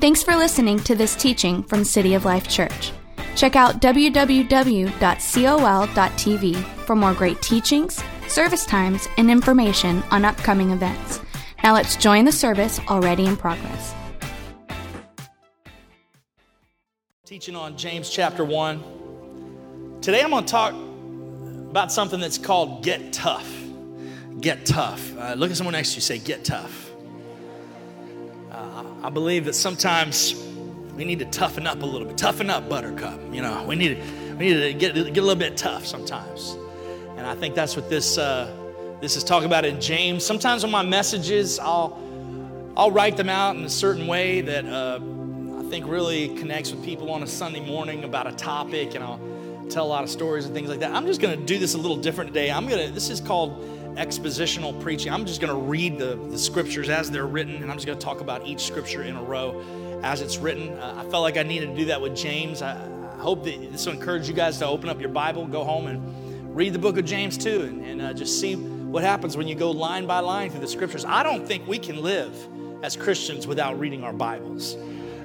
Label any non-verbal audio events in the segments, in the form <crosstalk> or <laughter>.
Thanks for listening to this teaching from City of Life Church. Check out www.col.tv for more great teachings, service times, and information on upcoming events. Now let's join the service already in progress. Teaching on James chapter 1. Today I'm going to talk about something that's called get tough. Get tough. Uh, look at someone next to you, say, get tough. I believe that sometimes we need to toughen up a little bit. Toughen up, Buttercup. You know, we need to, we need to get, get a little bit tough sometimes. And I think that's what this, uh, this is talking about in James. Sometimes on my messages, I'll, I'll write them out in a certain way that uh, I think really connects with people on a Sunday morning about a topic, and I'll tell a lot of stories and things like that. I'm just going to do this a little different today. I'm going to, this is called expositional preaching. I'm just going to read the, the scriptures as they're written, and I'm just going to talk about each scripture in a row as it's written. Uh, I felt like I needed to do that with James. I, I, hope that this will encourage you guys to open up your Bible, go home, and read the book of James too, and, and uh, just see what happens when you go line by line through the scriptures. I don't think we can live as Christians without reading our Bibles.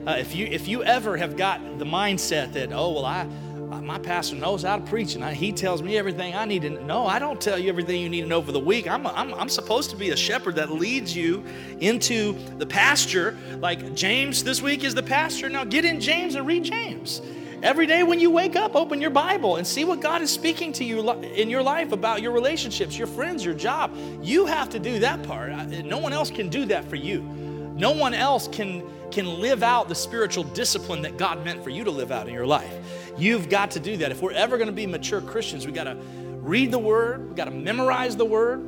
Uh, if you if you ever have got the mindset that oh well I Uh, my pastor knows how to preach and I, he tells me everything I need to know. I don't tell you everything you need to know for the week. I'm, I'm, I'm supposed to be a shepherd that leads you into the pasture. Like James this week is the pasture. Now get in James and read James. Every day when you wake up, open your Bible and see what God is speaking to you in your life about your relationships, your friends, your job. You have to do that part. No one else can do that for you. No one else can, can live out the spiritual discipline that God meant for you to live out in your life. You've got to do that. If we're ever going to be mature Christians, we got to read the Word, we got to memorize the Word,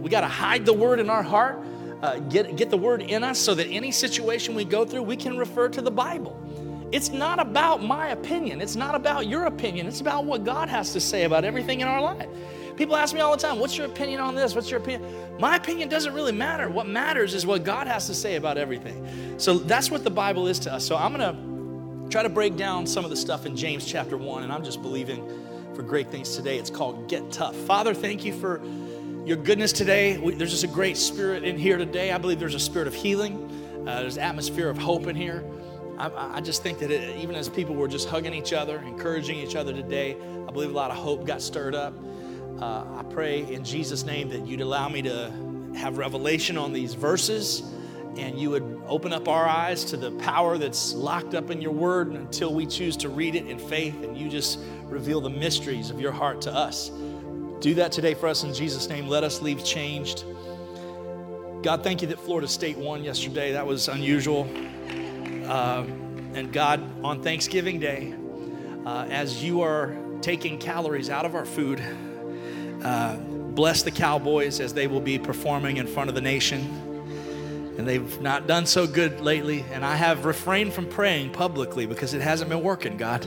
we got to hide the Word in our heart, uh, get, get the Word in us so that any situation we go through, we can refer to the Bible. It's not about my opinion. It's not about your opinion. It's about what God has to say about everything in our life. People ask me all the time, What's your opinion on this? What's your opinion? My opinion doesn't really matter. What matters is what God has to say about everything. So that's what the Bible is to us. So I'm going to try to break down some of the stuff in James chapter 1, and I'm just believing for great things today. It's called Get Tough. Father, thank you for your goodness today. We, there's just a great spirit in here today. I believe there's a spirit of healing, uh, there's atmosphere of hope in here. I, I just think that it, even as people were just hugging each other, encouraging each other today, I believe a lot of hope got stirred up. Uh, I pray in Jesus' name that you'd allow me to have revelation on these verses and you would open up our eyes to the power that's locked up in your word until we choose to read it in faith and you just reveal the mysteries of your heart to us. Do that today for us in Jesus' name. Let us leave changed. God, thank you that Florida State won yesterday. That was unusual. Uh, and God, on Thanksgiving Day, uh, as you are taking calories out of our food, uh, bless the Cowboys as they will be performing in front of the nation and they've not done so good lately. And I have refrained from praying publicly because it hasn't been working, God.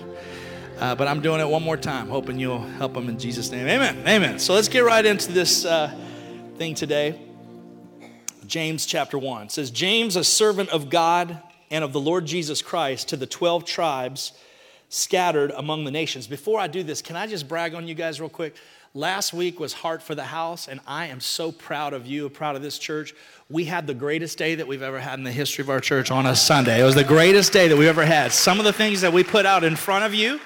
Uh, but I'm doing it one more time, hoping you'll help them in Jesus' name. Amen. Amen. So let's get right into this uh, thing today. James chapter 1 it says, James, a servant of God and of the Lord Jesus Christ, to the 12 tribes scattered among the nations. Before I do this, can I just brag on you guys real quick? Last week was Heart for the House, and I am so proud of you, proud of this church. We had the greatest day that we've ever had in the history of our church on a Sunday. It was the greatest day that we've ever had. Some of the things that we put out in front of you,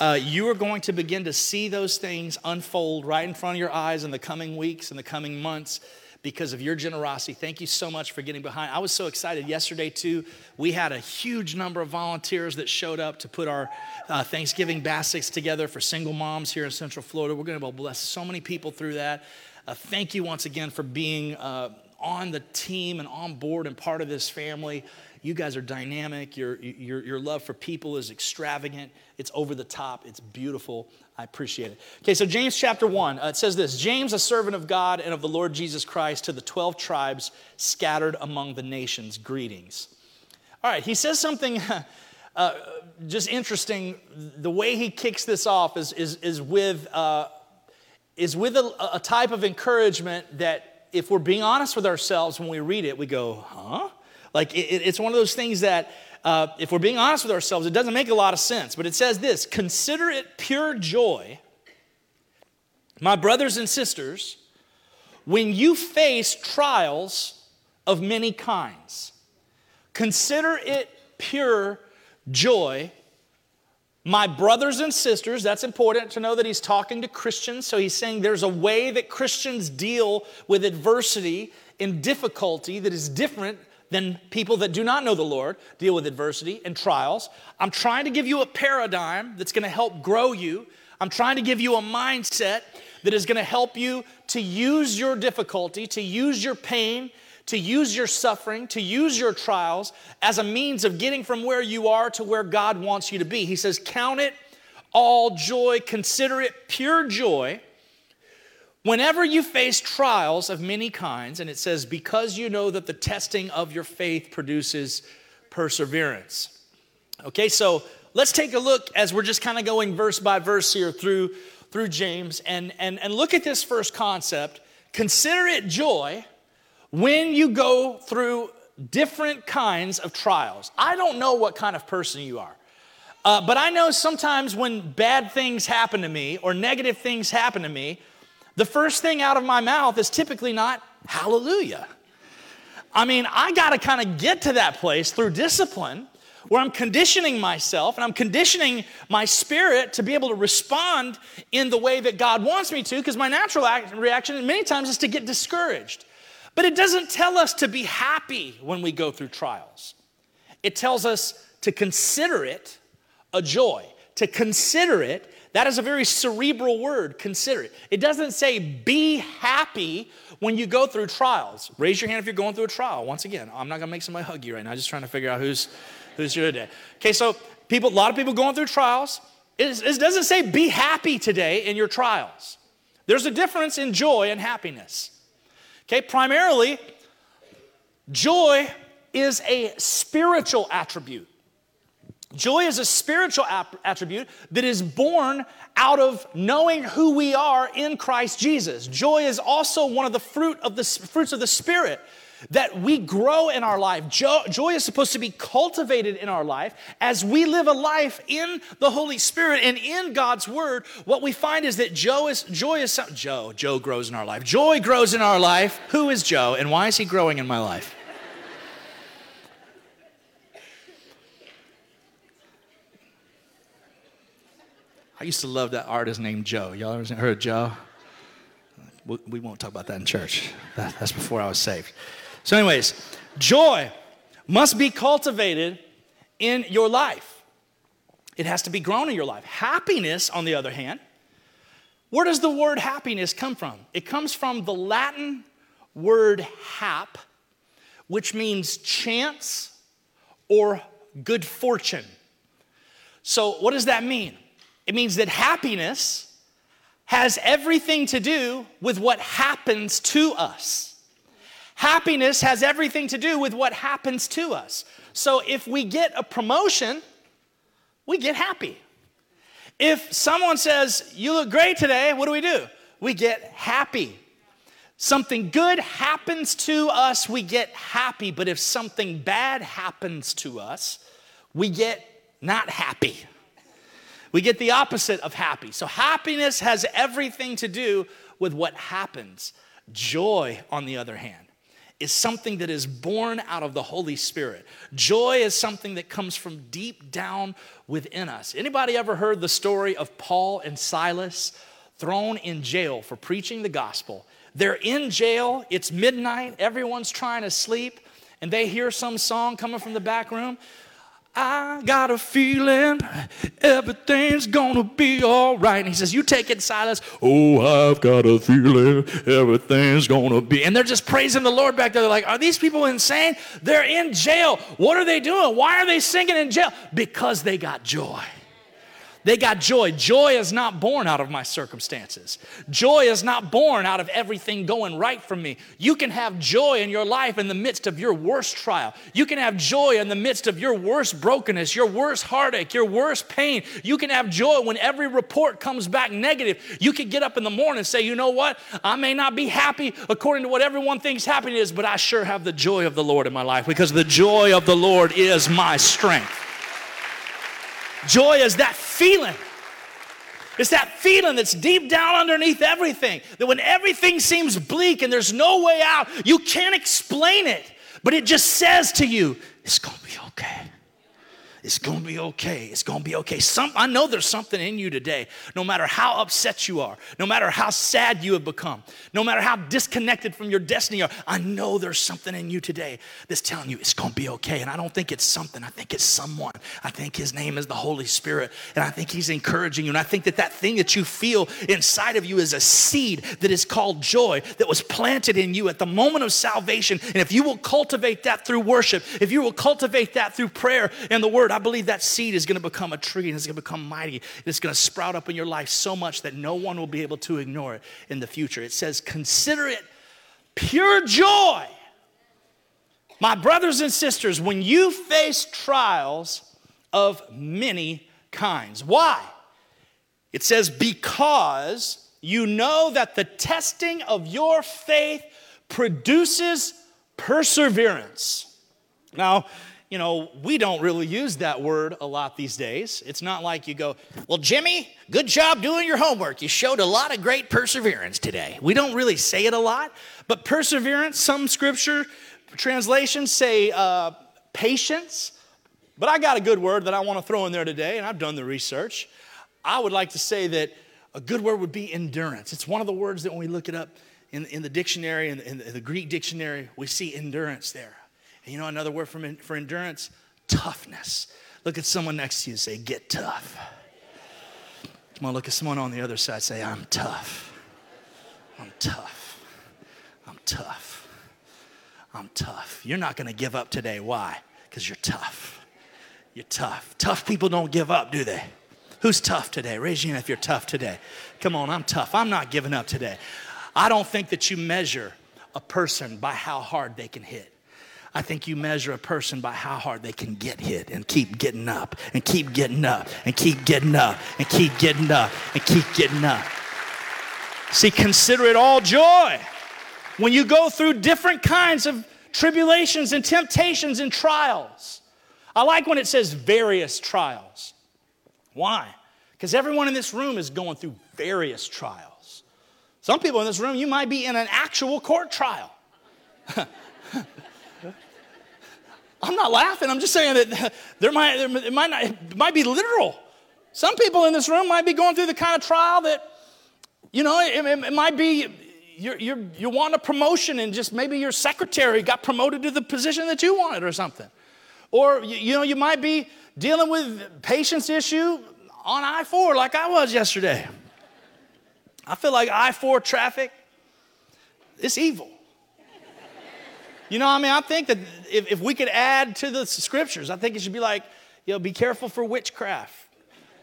uh, you are going to begin to see those things unfold right in front of your eyes in the coming weeks and the coming months because of your generosity. Thank you so much for getting behind. I was so excited yesterday, too. We had a huge number of volunteers that showed up to put our uh, Thanksgiving baskets together for single moms here in Central Florida. We're going to bless so many people through that. Uh, thank you once again for being uh, on the team and on board and part of this family. You guys are dynamic. Your, your, your love for people is extravagant. It's over the top. It's beautiful. I appreciate it. Okay, so James chapter 1, uh, it says this James, a servant of God and of the Lord Jesus Christ, to the 12 tribes scattered among the nations, greetings. All right, he says something <laughs> uh, just interesting. The way he kicks this off is, is, is with, uh, is with a, a type of encouragement that, if we're being honest with ourselves when we read it, we go, huh? Like, it, it's one of those things that, uh, if we're being honest with ourselves, it doesn't make a lot of sense. But it says this Consider it pure joy, my brothers and sisters, when you face trials of many kinds. Consider it pure joy. My brothers and sisters, that's important to know that he's talking to Christians. So he's saying there's a way that Christians deal with adversity and difficulty that is different than people that do not know the Lord deal with adversity and trials. I'm trying to give you a paradigm that's going to help grow you. I'm trying to give you a mindset that is going to help you to use your difficulty, to use your pain, to use your suffering, to use your trials as a means of getting from where you are to where God wants you to be. He says, Count it all joy, consider it pure joy. Whenever you face trials of many kinds, and it says, because you know that the testing of your faith produces perseverance. Okay, so let's take a look as we're just kind of going verse by verse here through, through James and, and, and look at this first concept. Consider it joy when you go through different kinds of trials. I don't know what kind of person you are. Uh, but I know sometimes when bad things happen to me or negative things happen to me, the first thing out of my mouth is typically not hallelujah. I mean, I got to kind of get to that place through discipline where I'm conditioning myself and I'm conditioning my spirit to be able to respond in the way that God wants me to, because my natural reaction many times is to get discouraged. But it doesn't tell us to be happy when we go through trials. It tells us to consider it a joy, to consider it. That is a very cerebral word, consider it. It doesn't say be happy when you go through trials. Raise your hand if you're going through a trial. Once again, I'm not gonna make somebody hug you right now, I'm just trying to figure out who's who's here today. Okay, so people, a lot of people going through trials. It, it doesn't say be happy today in your trials. There's a difference in joy and happiness. Okay, primarily, joy is a spiritual attribute. Joy is a spiritual attribute that is born out of knowing who we are in Christ Jesus. Joy is also one of the fruit of the fruits of the spirit that we grow in our life. Joy, joy, is supposed to be cultivated in our life as we live a life in the Holy Spirit and in God's Word. What we find is that joy is joy is some, Joe. Joe grows in our life. Joy grows in our life. Who is Joe, and why is he growing in my life? I used to love that artist named Joe. Y'all ever heard of Joe? We won't talk about that in church. That's before I was saved. So, anyways, joy must be cultivated in your life. It has to be grown in your life. Happiness, on the other hand, where does the word happiness come from? It comes from the Latin word hap, which means chance or good fortune. So, what does that mean? It means that happiness has everything to do with what happens to us. Happiness has everything to do with what happens to us. So if we get a promotion, we get happy. If someone says, You look great today, what do we do? We get happy. Something good happens to us, we get happy. But if something bad happens to us, we get not happy. We get the opposite of happy. So happiness has everything to do with what happens. Joy, on the other hand, is something that is born out of the Holy Spirit. Joy is something that comes from deep down within us. Anybody ever heard the story of Paul and Silas thrown in jail for preaching the gospel? They're in jail, it's midnight, everyone's trying to sleep, and they hear some song coming from the back room. I got a feeling everything's gonna be all right. And he says, You take it, Silas. Oh, I've got a feeling everything's gonna be. And they're just praising the Lord back there. They're like, Are these people insane? They're in jail. What are they doing? Why are they singing in jail? Because they got joy. They got joy. Joy is not born out of my circumstances. Joy is not born out of everything going right for me. You can have joy in your life in the midst of your worst trial. You can have joy in the midst of your worst brokenness, your worst heartache, your worst pain. You can have joy when every report comes back negative. You can get up in the morning and say, you know what? I may not be happy according to what everyone thinks happiness is, but I sure have the joy of the Lord in my life because the joy of the Lord is my strength. Joy is that feeling. It's that feeling that's deep down underneath everything. That when everything seems bleak and there's no way out, you can't explain it, but it just says to you, it's gonna be okay. It's going to be okay. It's going to be okay. Some, I know there's something in you today, no matter how upset you are, no matter how sad you have become, no matter how disconnected from your destiny you are. I know there's something in you today that's telling you it's going to be okay. And I don't think it's something, I think it's someone. I think his name is the Holy Spirit. And I think he's encouraging you. And I think that that thing that you feel inside of you is a seed that is called joy that was planted in you at the moment of salvation. And if you will cultivate that through worship, if you will cultivate that through prayer and the word, I believe that seed is going to become a tree and it's going to become mighty. It's going to sprout up in your life so much that no one will be able to ignore it in the future. It says, Consider it pure joy. My brothers and sisters, when you face trials of many kinds. Why? It says, Because you know that the testing of your faith produces perseverance. Now, you know, we don't really use that word a lot these days. It's not like you go, Well, Jimmy, good job doing your homework. You showed a lot of great perseverance today. We don't really say it a lot, but perseverance, some scripture translations say uh, patience. But I got a good word that I want to throw in there today, and I've done the research. I would like to say that a good word would be endurance. It's one of the words that when we look it up in, in the dictionary, in, in the Greek dictionary, we see endurance there. And you know another word for, for endurance? Toughness. Look at someone next to you and say, Get tough. Come on, look at someone on the other side say, I'm tough. I'm tough. I'm tough. I'm tough. You're not going to give up today. Why? Because you're tough. You're tough. Tough people don't give up, do they? Who's tough today? Raise your hand if you're tough today. Come on, I'm tough. I'm not giving up today. I don't think that you measure a person by how hard they can hit. I think you measure a person by how hard they can get hit and keep getting up and keep getting up and keep getting up and keep getting up and keep getting up. See, consider it all joy when you go through different kinds of tribulations and temptations and trials. I like when it says various trials. Why? Because everyone in this room is going through various trials. Some people in this room, you might be in an actual court trial. <laughs> I'm not laughing. I'm just saying that <laughs> there might, there, it, might not, it might be literal. Some people in this room might be going through the kind of trial that, you know, it, it, it might be you're, you're, you want a promotion and just maybe your secretary got promoted to the position that you wanted or something. Or, you, you know, you might be dealing with patience issue on I 4 like I was yesterday. I feel like I 4 traffic, it's evil. You know, I mean, I think that if, if we could add to the scriptures, I think it should be like, you know, be careful for witchcraft,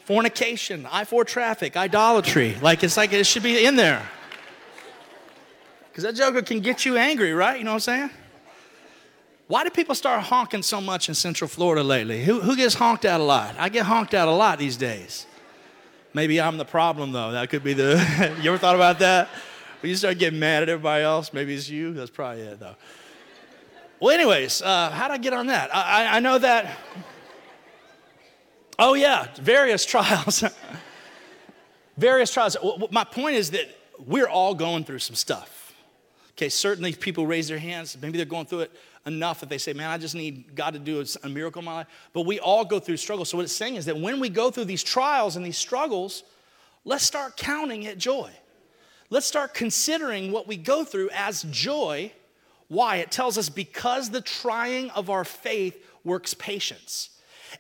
fornication, I 4 traffic, idolatry. Like, it's like it should be in there. Because that joker can get you angry, right? You know what I'm saying? Why do people start honking so much in Central Florida lately? Who, who gets honked at a lot? I get honked at a lot these days. Maybe I'm the problem, though. That could be the. <laughs> you ever thought about that? When you start getting mad at everybody else, maybe it's you. That's probably it, though. Well, anyways, uh, how'd I get on that? I, I, I know that. Oh, yeah, various <laughs> trials. various trials. My point is that we're all going through some stuff. Okay, certainly people raise their hands. Maybe they're going through it enough that they say, Man, I just need God to do a miracle in my life. But we all go through struggles. So, what it's saying is that when we go through these trials and these struggles, let's start counting it joy. Let's start considering what we go through as joy why? It tells us because the trying of our faith works patience.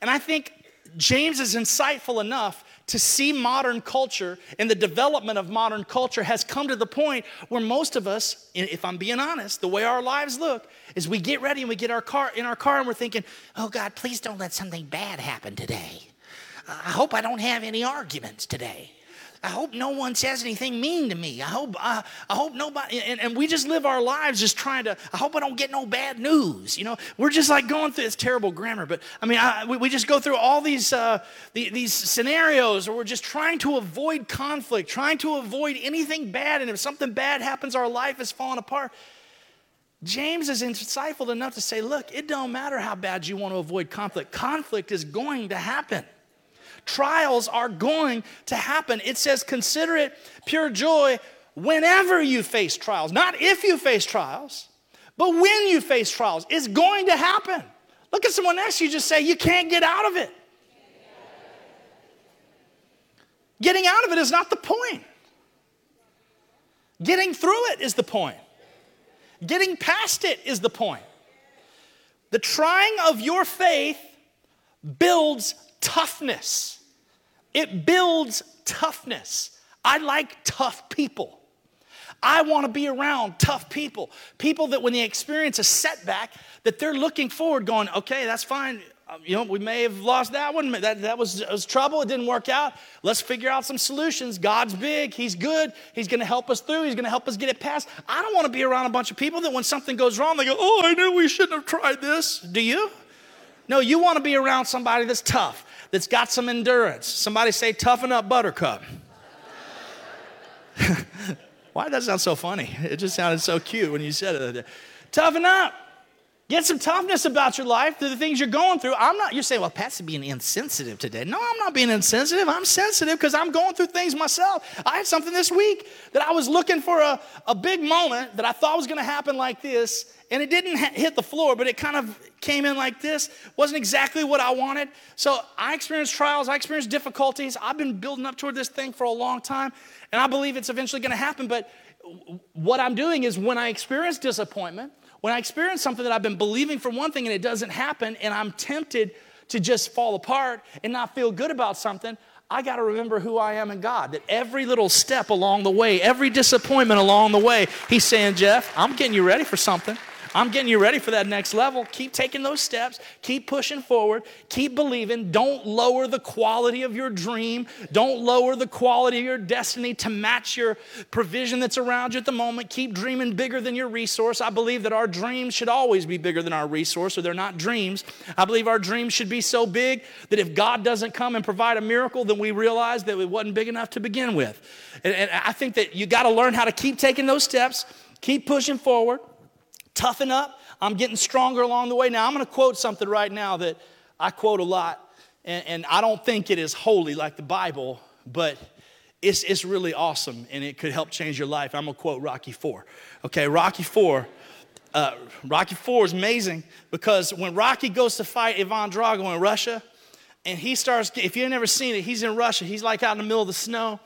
And I think James is insightful enough to see modern culture and the development of modern culture has come to the point where most of us, if I'm being honest, the way our lives look is we get ready and we get our car in our car and we're thinking, "Oh God, please don't let something bad happen today. I hope I don't have any arguments today." I hope no one says anything mean to me. I hope, I, I hope nobody, and, and, we just live our lives just trying to, I hope I don't get no bad news. You know, we're just like going through, this terrible grammar, but I mean, I, we, we, just go through all these, uh, the, these scenarios where we're just trying to avoid conflict, trying to avoid anything bad. And if something bad happens, our life is falling apart. James is insightful enough to say, look, it don't matter how bad you want to avoid conflict. Conflict is going to happen. Trials are going to happen. It says, consider it pure joy whenever you face trials. Not if you face trials, but when you face trials. It's going to happen. Look at someone next to you, just say, You can't get out of it. Getting out of it is not the point. Getting through it is the point. Getting past it is the point. The trying of your faith builds toughness. It builds toughness. I like tough people. I want to be around tough people. People that when they experience a setback, that they're looking forward, going, okay, that's fine. Um, you know, we may have lost that one. That, that was, was trouble. It didn't work out. Let's figure out some solutions. God's big. He's good. He's going to help us through. He's going to help us get it past. I don't want to be around a bunch of people that when something goes wrong, they go, oh, I knew we shouldn't have tried this. Do you? No, you want to be around somebody that's tough, that's got some endurance. Somebody say, toughen up, buttercup. <laughs> Why did that sound so funny? It just sounded so cute when you said it. Toughen up. Get some toughness about your life to the things you're going through. I'm not, you're saying, well, Pat's being insensitive today. No, I'm not being insensitive. I'm sensitive because I'm going through things myself. I had something this week that I was looking for a, a big moment that I thought was going to happen like this, and it didn't hit the floor, but it kind of came in like this. Wasn't exactly what I wanted. So I experienced trials, I experienced difficulties. I've been building up toward this thing for a long time, and I believe it's eventually going to happen. But what I'm doing is when I experience disappointment, when I experience something that I've been believing for one thing and it doesn't happen, and I'm tempted to just fall apart and not feel good about something, I got to remember who I am in God. That every little step along the way, every disappointment along the way, He's saying, Jeff, I'm getting you ready for something. I'm getting you ready for that next level. Keep taking those steps. Keep pushing forward. Keep believing. Don't lower the quality of your dream. Don't lower the quality of your destiny to match your provision that's around you at the moment. Keep dreaming bigger than your resource. I believe that our dreams should always be bigger than our resource, or they're not dreams. I believe our dreams should be so big that if God doesn't come and provide a miracle, then we realize that it wasn't big enough to begin with. And, and I think that you got to learn how to keep taking those steps, keep pushing forward toughen up. I'm getting stronger along the way. Now, I'm going to quote something right now that I quote a lot, and, and I don't think it is holy like the Bible, but it's, it's really awesome and it could help change your life. I'm going to quote Rocky 4. Okay, Rocky 4. Uh, Rocky 4 is amazing because when Rocky goes to fight Ivan Drago in Russia, and he starts, if you've never seen it, he's in Russia. He's like out in the middle of the snow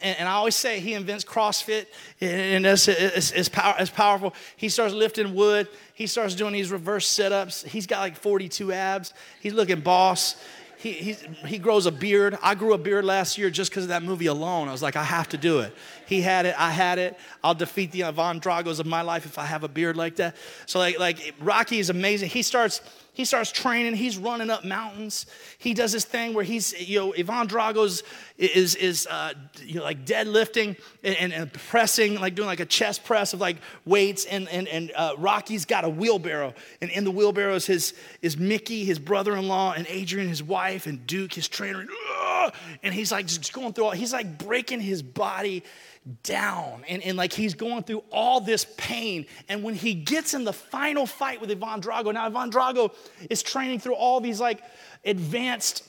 and, and I always say he invents CrossFit, and it's, it's, it's, power, it's powerful. He starts lifting wood. He starts doing these reverse sit-ups. He's got like 42 abs. He's looking boss. He, he grows a beard. I grew a beard last year just because of that movie alone. I was like, I have to do it. He had it. I had it. I'll defeat the Ivan Dragos of my life if I have a beard like that. So like, like Rocky is amazing. He starts he starts training. He's running up mountains. He does this thing where he's, you know, Ivan Drago's is, is uh, you know, like deadlifting and, and, and, pressing, like doing like a chest press of like weights. And, and, and uh, Rocky's got a wheelbarrow. And in the wheelbarrow is, his, is Mickey, his brother in law, and Adrian, his wife, and Duke, his trainer. And he's like just going through all, he's like breaking his body down and, and like he's going through all this pain. And when he gets in the final fight with Ivan Drago, now Ivan Drago is training through all these like advanced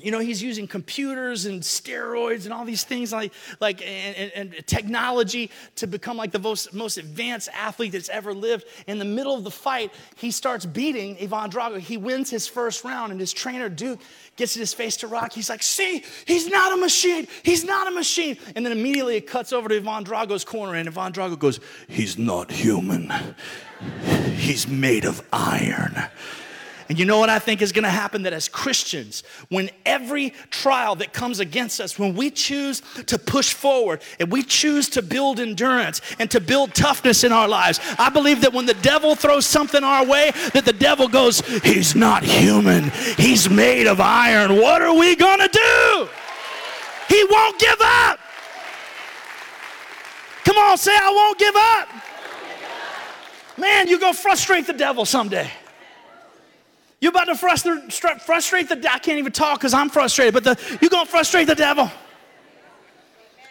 you know he's using computers and steroids and all these things like like and, and, and, technology to become like the most, most advanced athlete that's ever lived. In the middle of the fight he starts beating ivan drago. He wins his first round and his trainer duke gets his face to rock. He's like see he's not a machine. He's not a machine. And then immediately it cuts over to ivan drago's corner and ivan drago goes he's not human. He's made of iron and you know what I think is going to happen? That as Christians, when every trial that comes against us, when we choose to push forward and we choose to build endurance and to build toughness in our lives, I believe that when the devil throws something our way, that the devil goes, He's not human, he's made of iron. What are we going to do? He won't give up. Come on, say, I won't give up. Man, you're going to frustrate the devil someday. You're about to frustrate, frustrate the I can't even talk because I'm frustrated, but the, you're going to frustrate the devil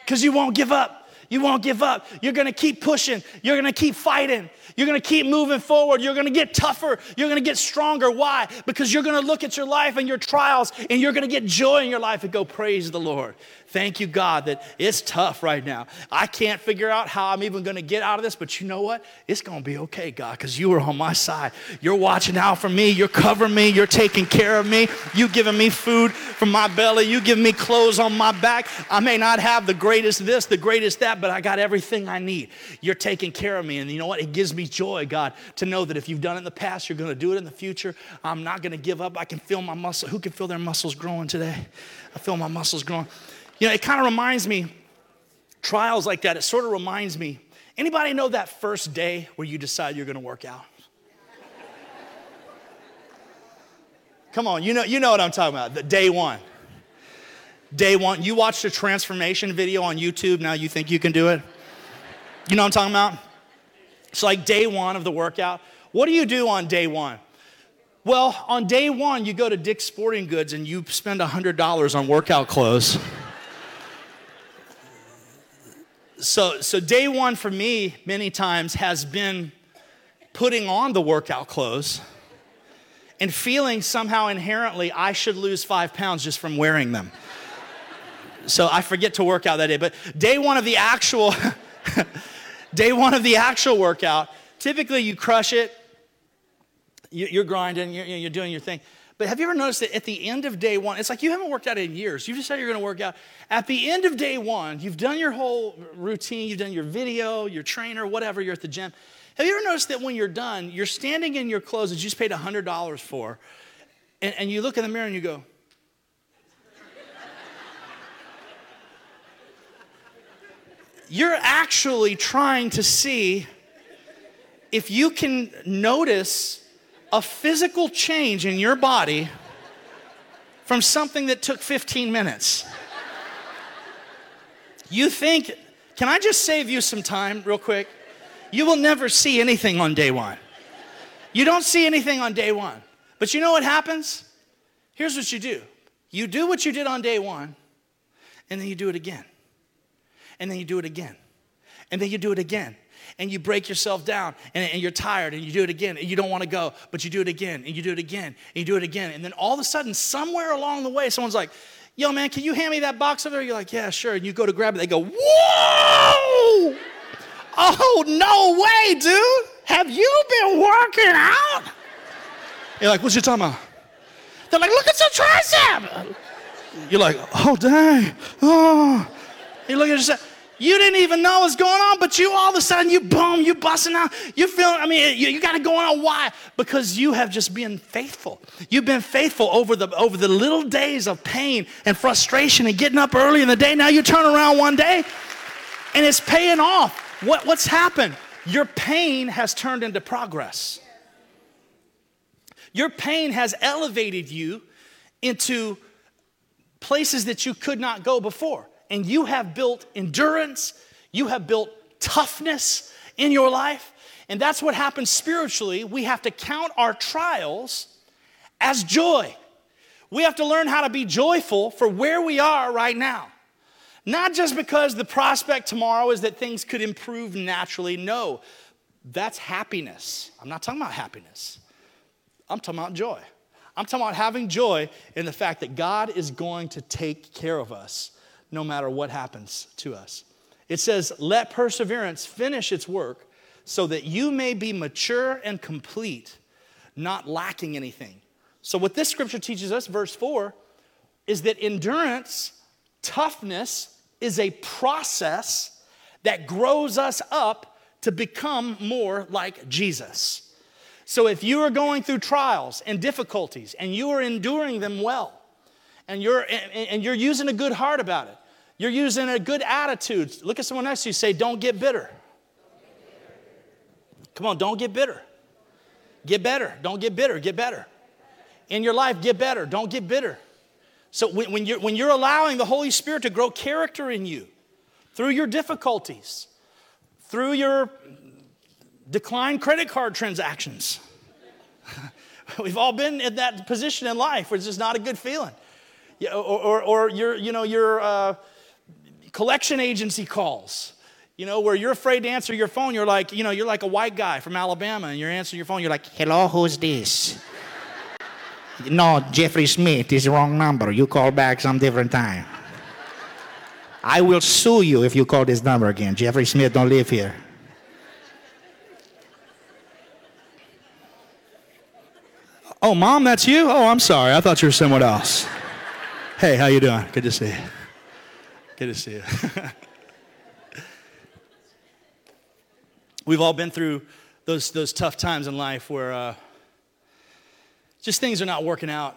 because you won't give up. You won't give up. You're gonna keep pushing. You're gonna keep fighting. You're gonna keep moving forward. You're gonna get tougher. You're gonna get stronger. Why? Because you're gonna look at your life and your trials and you're gonna get joy in your life and go, Praise the Lord. Thank you, God, that it's tough right now. I can't figure out how I'm even gonna get out of this, but you know what? It's gonna be okay, God, because you are on my side. You're watching out for me. You're covering me. You're taking care of me. You giving me food from my belly. You giving me clothes on my back. I may not have the greatest this, the greatest that, but I got everything I need. You're taking care of me. And you know what? It gives me joy, God, to know that if you've done it in the past, you're gonna do it in the future. I'm not gonna give up. I can feel my muscle. Who can feel their muscles growing today? I feel my muscles growing. You know, it kind of reminds me, trials like that, it sort of reminds me. Anybody know that first day where you decide you're gonna work out? Come on, you know, you know what I'm talking about. The day one. Day one. You watched a transformation video on YouTube, now you think you can do it? You know what I'm talking about? It's like day one of the workout. What do you do on day one? Well, on day one, you go to Dick's Sporting Goods and you spend $100 on workout clothes. so, so day one for me, many times, has been putting on the workout clothes and feeling somehow inherently I should lose five pounds just from wearing them. So I forget to work out that day. But day one of the actual, <laughs> day one of the actual workout, typically you crush it, you're grinding, you're doing your thing. But have you ever noticed that at the end of day one, it's like you haven't worked out in years. You just said you're going to work out. At the end of day one, you've done your whole routine, you've done your video, your trainer, whatever, you're at the gym. Have you ever noticed that when you're done, you're standing in your clothes that you just paid $100 for, and, and you look in the mirror and you go, You're actually trying to see if you can notice a physical change in your body from something that took 15 minutes. You think, can I just save you some time real quick? You will never see anything on day one. You don't see anything on day one. But you know what happens? Here's what you do you do what you did on day one, and then you do it again. And then you do it again. And then you do it again and you break yourself down and, and, you're tired and you do it again and you don't want to go, but you do it again and you do it again and you do it again. And then all of a sudden, somewhere along the way, someone's like, Yo, man, can you hand me that box over there? You're like, Yeah, sure. And you go to grab it. They go, Whoa! Oh, no way, dude. Have you been working out? You're like, What's you talking about? They're like, Look at your tricep. You're like, Oh, dang. Oh. You look at yourself. You didn't even know what's going on, but you all of a sudden, you boom, you busting out. You feeling, I mean, you, you got it going on. Why? Because you have just been faithful. You've been faithful over the, over the little days of pain and frustration and getting up early in the day. Now you turn around one day and it's paying off. What, what's happened? Your pain has turned into progress. Your pain has elevated you into places that you could not go before and you have built endurance, you have built toughness in your life. And that's what happens spiritually. We have to count our trials as joy. We have to learn how to be joyful for where we are right now. Not just because the prospect tomorrow is that things could improve naturally. No, that's happiness. I'm not talking about happiness, I'm talking about joy. I'm talking about having joy in the fact that God is going to take care of us no matter what happens to us. It says, Let perseverance finish its work so that you may be mature and complete, not lacking anything. So, what this scripture teaches us, verse 4, is that endurance, toughness, is a process that grows us up to become more like Jesus. So, if you are going through trials and difficulties and you are enduring them well, and you're, and you're using a good heart about it, you're using a good attitude. Look at someone next to you, say, Don't get bitter. Come on, don't get bitter. Get better. Don't get bitter. Get better. In your life, get better. Don't get bitter. So when, when, you're, when you're allowing the Holy Spirit to grow character in you through your difficulties, through your declined credit card transactions, <laughs> we've all been in that position in life where it's just not a good feeling. or, or, or you're, you know, you're, uh, collection agency calls. You know, where you're afraid to answer your phone, you're like, you know, you're like a white guy from Alabama and you're answering your phone, you're like, Hello, who's this? <laughs> no, Jeffrey Smith is the wrong number. You call back some different time. I will sue you if you call this number again. Jeffrey Smith don't live here. Oh, mom, that's you? Oh, I'm sorry. I thought you were someone else. Hey, how you doing? Good to see you. Good to see you. We've all been through those, those tough times in life where uh, just things are not working out.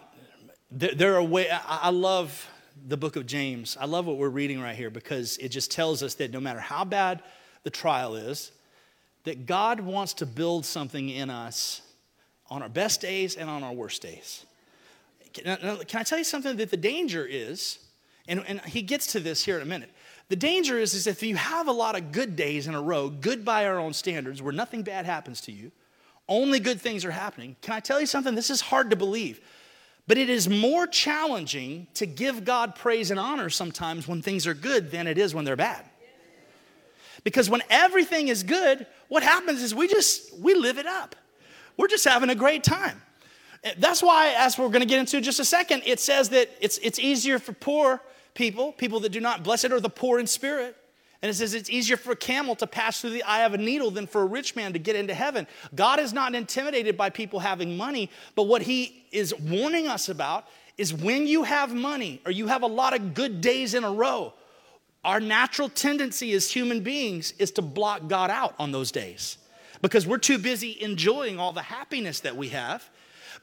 There, there are way, I, I love the book of James. I love what we're reading right here because it just tells us that no matter how bad the trial is, that God wants to build something in us on our best days and on our worst days. Can, can I tell you something that the danger is, and, and he gets to this here in a minute. The danger is, is if you have a lot of good days in a row, good by our own standards, where nothing bad happens to you, only good things are happening. Can I tell you something? This is hard to believe. But it is more challenging to give God praise and honor sometimes when things are good than it is when they're bad. Because when everything is good, what happens is we just we live it up. We're just having a great time. That's why, as we're going to get into in just a second, it says that it's, it's easier for poor people, people that do not, blessed are the poor in spirit. And it says it's easier for a camel to pass through the eye of a needle than for a rich man to get into heaven. God is not intimidated by people having money, but what he is warning us about is when you have money or you have a lot of good days in a row, our natural tendency as human beings is to block God out on those days because we're too busy enjoying all the happiness that we have.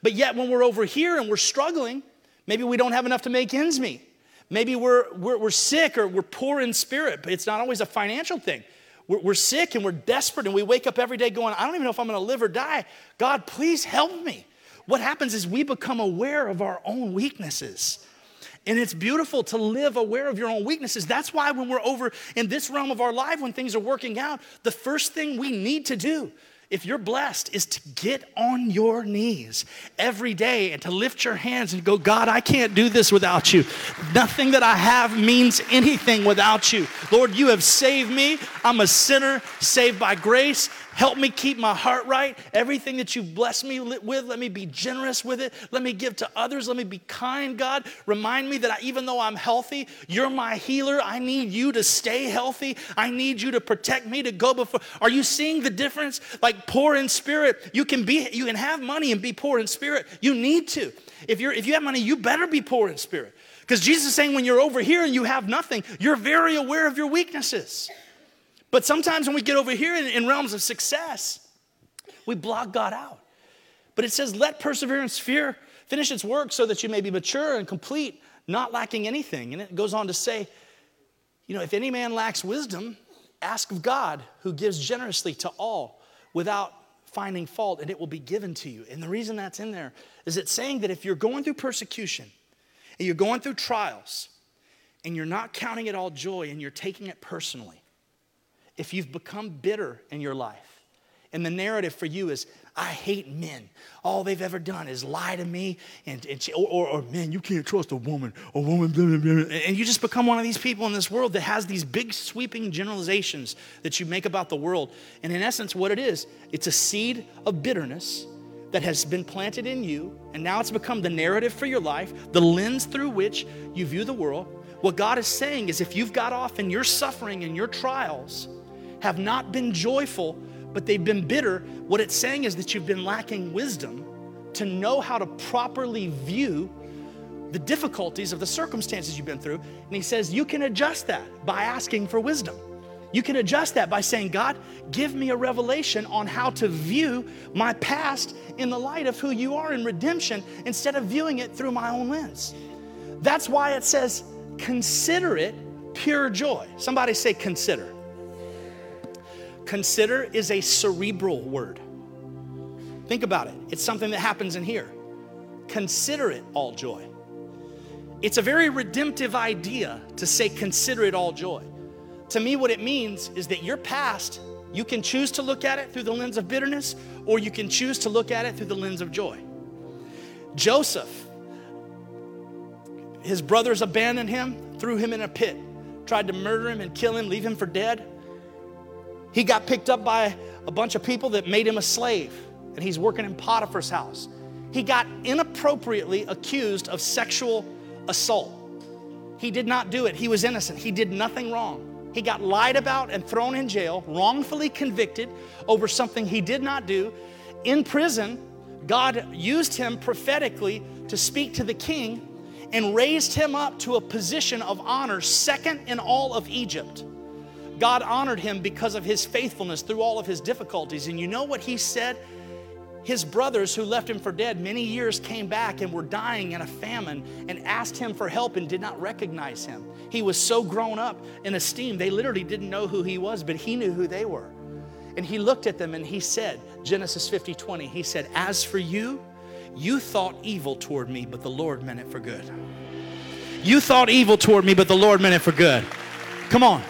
But yet, when we're over here and we're struggling, maybe we don't have enough to make ends meet. Maybe we're, we're, we're sick or we're poor in spirit, but it's not always a financial thing. We're, we're sick and we're desperate and we wake up every day going, I don't even know if I'm gonna live or die. God, please help me. What happens is we become aware of our own weaknesses. And it's beautiful to live aware of your own weaknesses. That's why when we're over in this realm of our life, when things are working out, the first thing we need to do if you're blessed, is to get on your knees every day and to lift your hands and go, God, I can't do this without you. Nothing that I have means anything without you. Lord, you have saved me. I'm a sinner saved by grace. Help me keep my heart right. Everything that you've blessed me with, let me be generous with it. Let me give to others. Let me be kind, God. Remind me that I, even though I'm healthy, you're my healer. I need you to stay healthy. I need you to protect me to go before. Are you seeing the difference? Like poor in spirit, you can be you can have money and be poor in spirit. You need to. If you're if you have money, you better be poor in spirit. Because Jesus is saying when you're over here and you have nothing, you're very aware of your weaknesses. But sometimes when we get over here in, in realms of success, we block God out. But it says, let perseverance fear finish its work so that you may be mature and complete, not lacking anything. And it goes on to say, you know, if any man lacks wisdom, ask of God who gives generously to all without finding fault, and it will be given to you. And the reason that's in there is it's saying that if you're going through persecution and you're going through trials and you're not counting it all joy and you're taking it personally, if you've become bitter in your life, and the narrative for you is, I hate men. All they've ever done is lie to me, and, and or, or, or, man, you can't trust a woman. A woman, blah, blah, blah. and you just become one of these people in this world that has these big sweeping generalizations that you make about the world. And in essence, what it is, it's a seed of bitterness that has been planted in you, and now it's become the narrative for your life, the lens through which you view the world. What God is saying is, if you've got off in your suffering and your trials, have not been joyful, but they've been bitter, what it's saying is that you've been lacking wisdom to know how to properly view the difficulties of the circumstances you've been through. And he says, You can adjust that by asking for wisdom. You can adjust that by saying, God, give me a revelation on how to view my past in the light of who you are in redemption instead of viewing it through my own lens. That's why it says, Consider it pure joy. Somebody say, Consider. Consider is a cerebral word. Think about it. It's something that happens in here. Consider it all joy. It's a very redemptive idea to say, consider it all joy. To me, what it means is that your past, you can choose to look at it through the lens of bitterness, or you can choose to look at it through the lens of joy. Joseph, his brothers abandoned him, threw him in a pit, tried to murder him and kill him, leave him for dead. He got picked up by a bunch of people that made him a slave, and he's working in Potiphar's house. He got inappropriately accused of sexual assault. He did not do it, he was innocent, he did nothing wrong. He got lied about and thrown in jail, wrongfully convicted over something he did not do. In prison, God used him prophetically to speak to the king and raised him up to a position of honor, second in all of Egypt. God honored him because of his faithfulness through all of his difficulties. And you know what he said? His brothers who left him for dead many years came back and were dying in a famine and asked him for help and did not recognize him. He was so grown up in esteem, they literally didn't know who he was, but he knew who they were. And he looked at them and he said, Genesis 50 20, he said, As for you, you thought evil toward me, but the Lord meant it for good. You thought evil toward me, but the Lord meant it for good. Come on.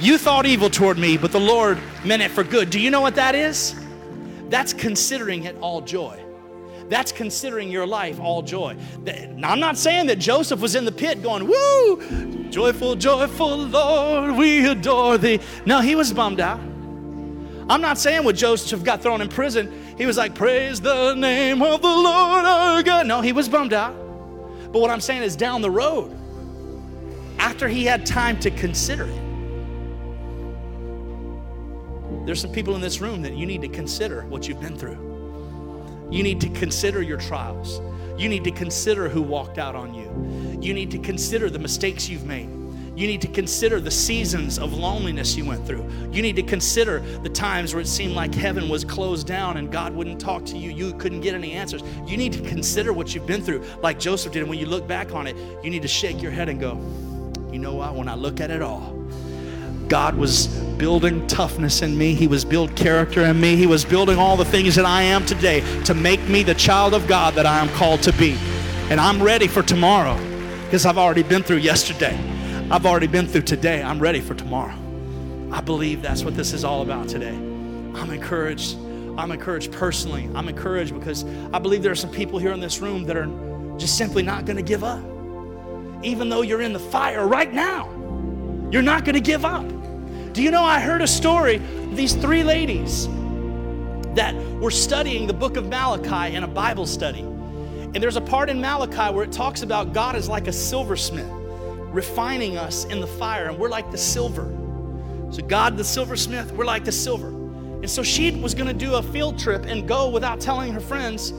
You thought evil toward me, but the Lord meant it for good. Do you know what that is? That's considering it all joy. That's considering your life all joy. Now, I'm not saying that Joseph was in the pit going, Woo, joyful, joyful Lord, we adore thee. No, he was bummed out. I'm not saying when Joseph got thrown in prison, he was like, Praise the name of the Lord our God. No, he was bummed out. But what I'm saying is down the road, after he had time to consider it, there's some people in this room that you need to consider what you've been through. You need to consider your trials. You need to consider who walked out on you. You need to consider the mistakes you've made. You need to consider the seasons of loneliness you went through. You need to consider the times where it seemed like heaven was closed down and God wouldn't talk to you. You couldn't get any answers. You need to consider what you've been through, like Joseph did. And when you look back on it, you need to shake your head and go, you know what? When I look at it all, God was building toughness in me. He was building character in me. He was building all the things that I am today to make me the child of God that I am called to be. And I'm ready for tomorrow because I've already been through yesterday. I've already been through today. I'm ready for tomorrow. I believe that's what this is all about today. I'm encouraged. I'm encouraged personally. I'm encouraged because I believe there are some people here in this room that are just simply not going to give up. Even though you're in the fire right now, you're not going to give up. Do you know I heard a story these three ladies that were studying the book of Malachi in a Bible study. And there's a part in Malachi where it talks about God is like a silversmith, refining us in the fire, and we're like the silver. So, God, the silversmith, we're like the silver. And so, she was going to do a field trip and go without telling her friends.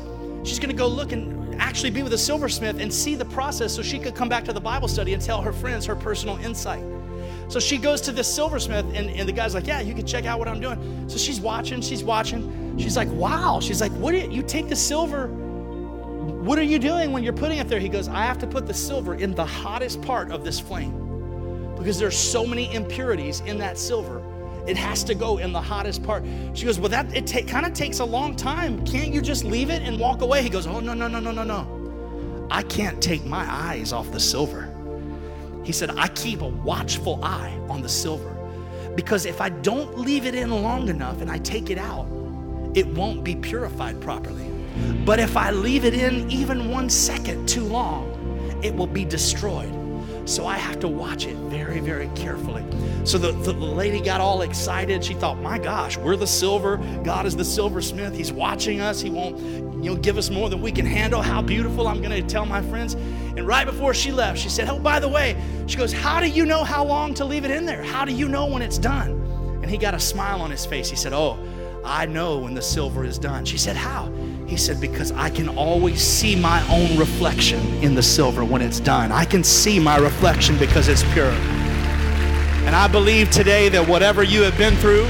She's going to go look and actually be with a silversmith and see the process so she could come back to the Bible study and tell her friends her personal insight. So she goes to this silversmith, and, and the guy's like, Yeah, you can check out what I'm doing. So she's watching, she's watching. She's like, Wow. She's like, What do you, you take the silver? What are you doing when you're putting it there? He goes, I have to put the silver in the hottest part of this flame because there's so many impurities in that silver. It has to go in the hottest part. She goes, Well, that it ta- kind of takes a long time. Can't you just leave it and walk away? He goes, Oh, no, no, no, no, no, no. I can't take my eyes off the silver. He said, I keep a watchful eye on the silver because if I don't leave it in long enough and I take it out, it won't be purified properly. But if I leave it in even one second too long, it will be destroyed. So I have to watch it very, very carefully. So the, the lady got all excited. She thought, my gosh, we're the silver. God is the silversmith. He's watching us. He won't you know, give us more than we can handle. How beautiful. I'm going to tell my friends. And right before she left, she said, Oh, by the way, she goes, How do you know how long to leave it in there? How do you know when it's done? And he got a smile on his face. He said, Oh, I know when the silver is done. She said, How? He said, Because I can always see my own reflection in the silver when it's done. I can see my reflection because it's pure. And I believe today that whatever you have been through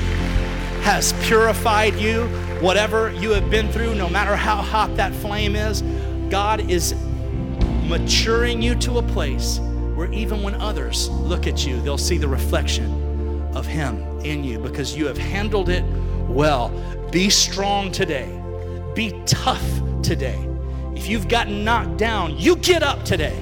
has purified you. Whatever you have been through, no matter how hot that flame is, God is maturing you to a place where even when others look at you, they'll see the reflection of Him in you because you have handled it well. Be strong today. Be tough today. If you've gotten knocked down, you get up today.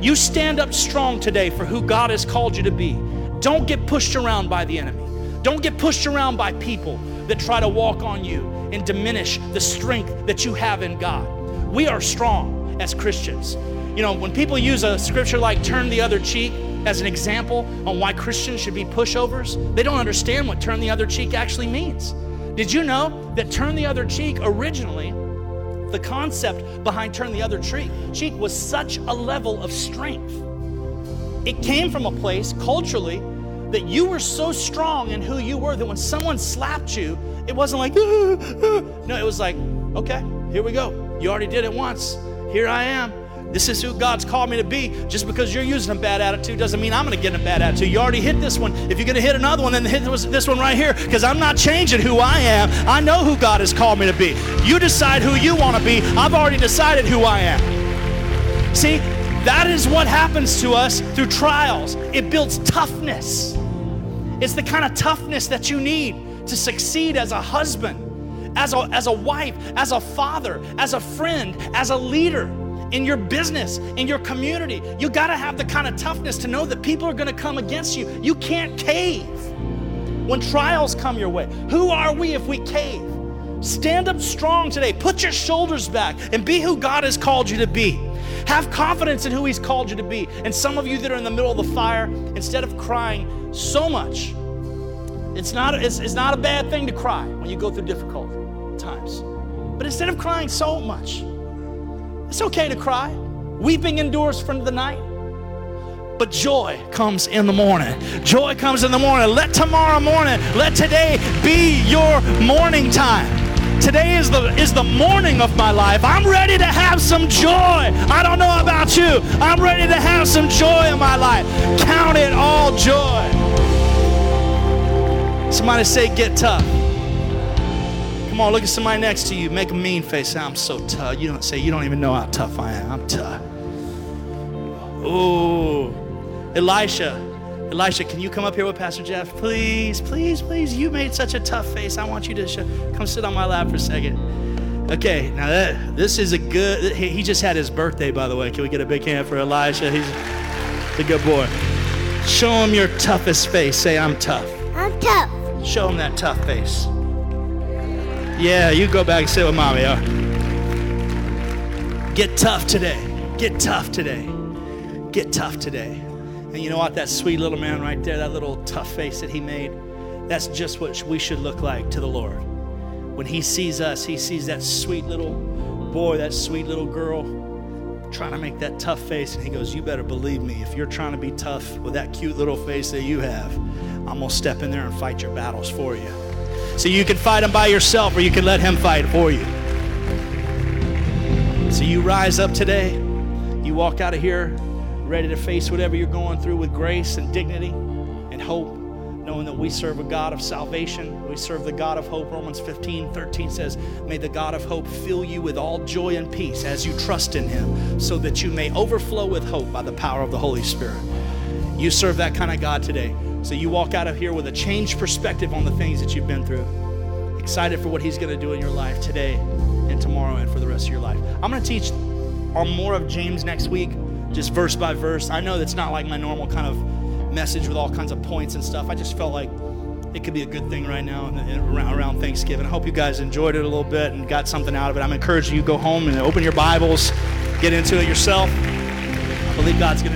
You stand up strong today for who God has called you to be. Don't get pushed around by the enemy. Don't get pushed around by people that try to walk on you and diminish the strength that you have in God. We are strong as Christians. You know, when people use a scripture like turn the other cheek, as an example on why Christians should be pushovers, they don't understand what turn the other cheek actually means. Did you know that turn the other cheek originally, the concept behind turn the other cheek, cheek was such a level of strength? It came from a place culturally that you were so strong in who you were that when someone slapped you, it wasn't like, no, it was like, okay, here we go. You already did it once. Here I am. This is who God's called me to be. Just because you're using a bad attitude doesn't mean I'm going to get a bad attitude. You already hit this one. If you're going to hit another one, then hit this one right here because I'm not changing who I am. I know who God has called me to be. You decide who you want to be. I've already decided who I am. See, that is what happens to us through trials. It builds toughness. It's the kind of toughness that you need to succeed as a husband, as a, as a wife, as a father, as a friend, as a leader in your business, in your community. You got to have the kind of toughness to know that people are going to come against you. You can't cave when trials come your way. Who are we if we cave? Stand up strong today. Put your shoulders back and be who God has called you to be. Have confidence in who He's called you to be. And some of you that are in the middle of the fire, instead of crying so much, it's not, it's, it's not a bad thing to cry when you go through difficult times. But instead of crying so much, it's okay to cry. Weeping endures for the night. But joy comes in the morning. Joy comes in the morning. Let tomorrow morning, let today be your morning time. Today is the is the morning of my life. I'm ready to have some joy. I don't know about you. I'm ready to have some joy in my life. Count it all joy. Somebody say get tough. Come on, look at somebody next to you. Make a mean face. I'm so tough. You don't say, you don't even know how tough I am. I'm tough. Oh, Elisha. Elisha, can you come up here with Pastor Jeff? Please, please, please. You made such a tough face. I want you to show, come sit on my lap for a second. Okay, now that this is a good. He just had his birthday, by the way. Can we get a big hand for Elisha? He's a good boy. Show him your toughest face. Say, I'm tough. I'm tough. Show him that tough face. Yeah, you go back and sit with mommy. Huh? Get tough today. Get tough today. Get tough today. And you know what? That sweet little man right there, that little tough face that he made, that's just what we should look like to the Lord. When he sees us, he sees that sweet little boy, that sweet little girl trying to make that tough face. And he goes, You better believe me. If you're trying to be tough with that cute little face that you have, I'm going to step in there and fight your battles for you. So you can fight him by yourself or you can let him fight for you. So you rise up today, you walk out of here ready to face whatever you're going through with grace and dignity and hope, knowing that we serve a God of salvation. We serve the God of hope. Romans 15 13 says, May the God of hope fill you with all joy and peace as you trust in him, so that you may overflow with hope by the power of the Holy Spirit. You serve that kind of God today. So you walk out of here with a changed perspective on the things that you've been through. Excited for what He's going to do in your life today and tomorrow and for the rest of your life. I'm going to teach on more of James next week, just verse by verse. I know that's not like my normal kind of message with all kinds of points and stuff. I just felt like it could be a good thing right now around Thanksgiving. I hope you guys enjoyed it a little bit and got something out of it. I'm encouraging you to go home and open your Bibles, get into it yourself. I believe God's going to